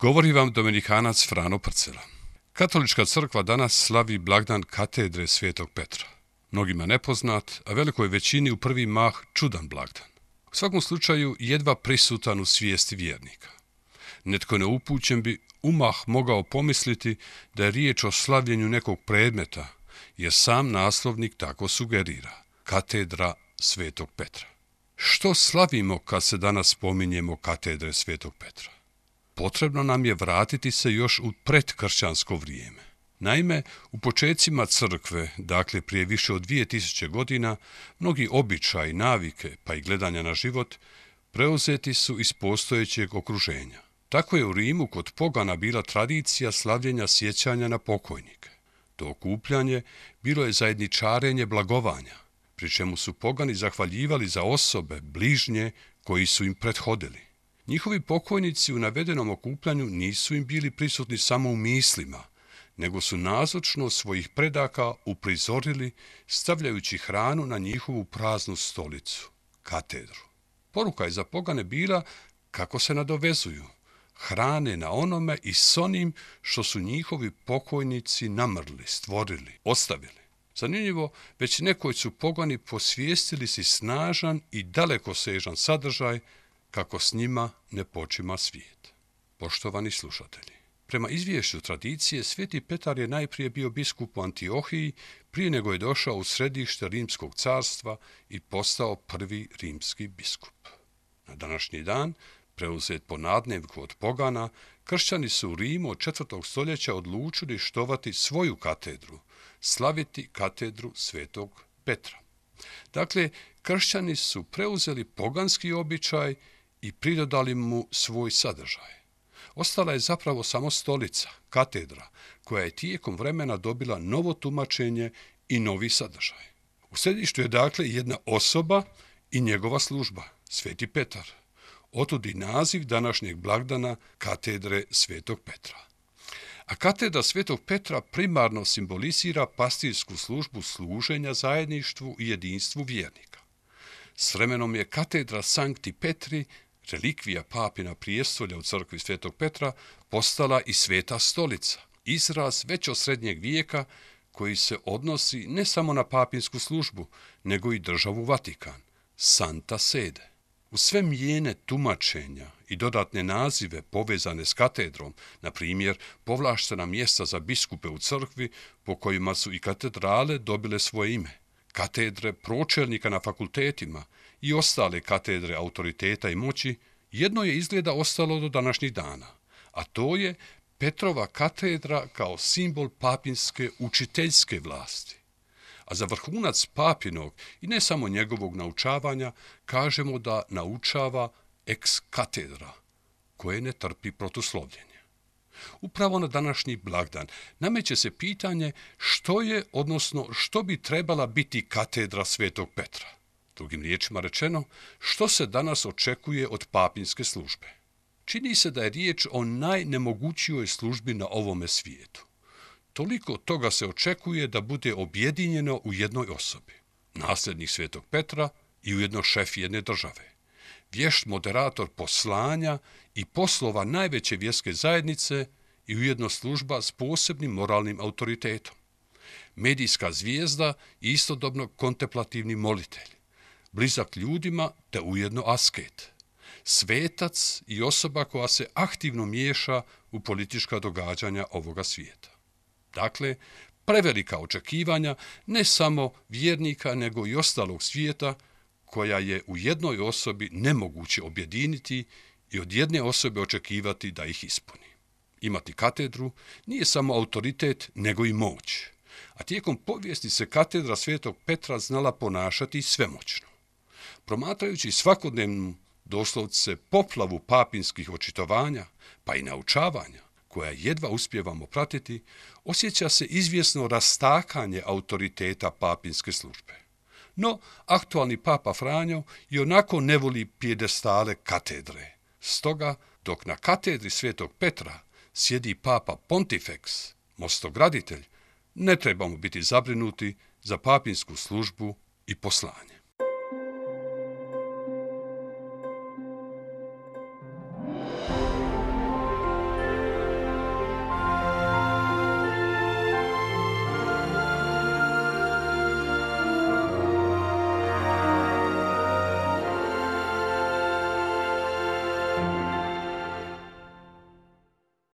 Govori vam Dominikanac Frano Prcela. Katolička crkva danas slavi blagdan katedre Svetog Petra. Mnogima nepoznat, a velikoj većini u prvi mah čudan blagdan. U svakom slučaju jedva prisutan u svijesti vjernika. Netko neupućen bi umah mogao pomisliti da je riječ o slavljenju nekog predmeta, jer sam naslovnik tako sugerira. Katedra Svetog Petra. Što slavimo kad se danas spominjemo katedre Svetog Petra? Potrebno nam je vratiti se još u predkršćansko vrijeme. Naime, u počecima crkve, dakle prije više od 2000 godina, mnogi običaji, navike pa i gledanja na život preuzeti su iz postojećeg okruženja. Tako je u Rimu kod pogana bila tradicija slavljenja sjećanja na pokojnike. To okupljanje bilo je zajedničarenje blagovanja, pri čemu su pogani zahvaljivali za osobe, bližnje, koji su im prethodili. Njihovi pokojnici u navedenom okupljanju nisu im bili prisutni samo u mislima, nego su nazočno svojih predaka uprizorili stavljajući hranu na njihovu praznu stolicu, katedru. Poruka je za pogane bila kako se nadovezuju, hrane na onome i s onim što su njihovi pokojnici namrli, stvorili, ostavili. Zanimljivo, već nekoj su pogani posvijestili si snažan i dalekosežan sadržaj kako s njima ne počima svijet. Poštovani slušatelji, prema izvješću tradicije, Sveti Petar je najprije bio biskup u Antiohiji prije nego je došao u središte Rimskog carstva i postao prvi rimski biskup. Na današnji dan, preuzet po nadnevku od pogana, kršćani su u Rimu od 4. stoljeća odlučili štovati svoju katedru, slaviti katedru svetog Petra. Dakle, kršćani su preuzeli poganski običaj i pridodali mu svoj sadržaj. Ostala je zapravo samo stolica, katedra, koja je tijekom vremena dobila novo tumačenje i novi sadržaj. U središtu je dakle jedna osoba i njegova služba, Sveti Petar. Otud i naziv današnjeg blagdana katedre Svetog Petra. A katedra Svetog Petra primarno simbolizira pastirsku službu služenja zajedništvu i jedinstvu vjernika. S vremenom je katedra Sankti Petri Dakle, relikvija papina prijestolja u crkvi Svetog Petra postala i sveta stolica, izraz već od srednjeg vijeka koji se odnosi ne samo na papinsku službu, nego i državu Vatikan, Santa Sede. U sve mijene tumačenja i dodatne nazive povezane s katedrom, na primjer povlaštena mjesta za biskupe u crkvi po kojima su i katedrale dobile svoje ime, katedre pročelnika na fakultetima i ostale katedre autoriteta i moći, jedno je izgleda ostalo do današnjih dana, a to je Petrova katedra kao simbol papinske učiteljske vlasti. A za vrhunac papinog i ne samo njegovog naučavanja, kažemo da naučava ex katedra, koje ne trpi protuslovljenje. Upravo na današnji blagdan nameće se pitanje što je, odnosno što bi trebala biti katedra Svetog Petra. Drugim riječima rečeno, što se danas očekuje od papinske službe? Čini se da je riječ o najnemogućijoj službi na ovome svijetu. Toliko toga se očekuje da bude objedinjeno u jednoj osobi. Nasljednik Svetog Petra i ujedno šef jedne države. Vješt moderator poslanja i poslova najveće vjerske zajednice i ujedno služba s posebnim moralnim autoritetom. Medijska zvijezda i istodobno kontemplativni molitelj blizak ljudima te ujedno asket. Svetac i osoba koja se aktivno miješa u politička događanja ovoga svijeta. Dakle, prevelika očekivanja ne samo vjernika nego i ostalog svijeta koja je u jednoj osobi nemoguće objediniti i od jedne osobe očekivati da ih ispuni. Imati katedru nije samo autoritet nego i moć, a tijekom povijesti se katedra Svetog Petra znala ponašati svemoćno. Promatrajući svakodnevnu doslovce poplavu papinskih očitovanja, pa i naučavanja, koja jedva uspjevamo pratiti, osjeća se izvjesno rastakanje autoriteta papinske službe. No, aktualni papa Franjo i onako ne voli pjedestale katedre. Stoga, dok na katedri Svetog Petra sjedi papa Pontifex, mostograditelj, ne trebamo biti zabrinuti za papinsku službu i poslanje.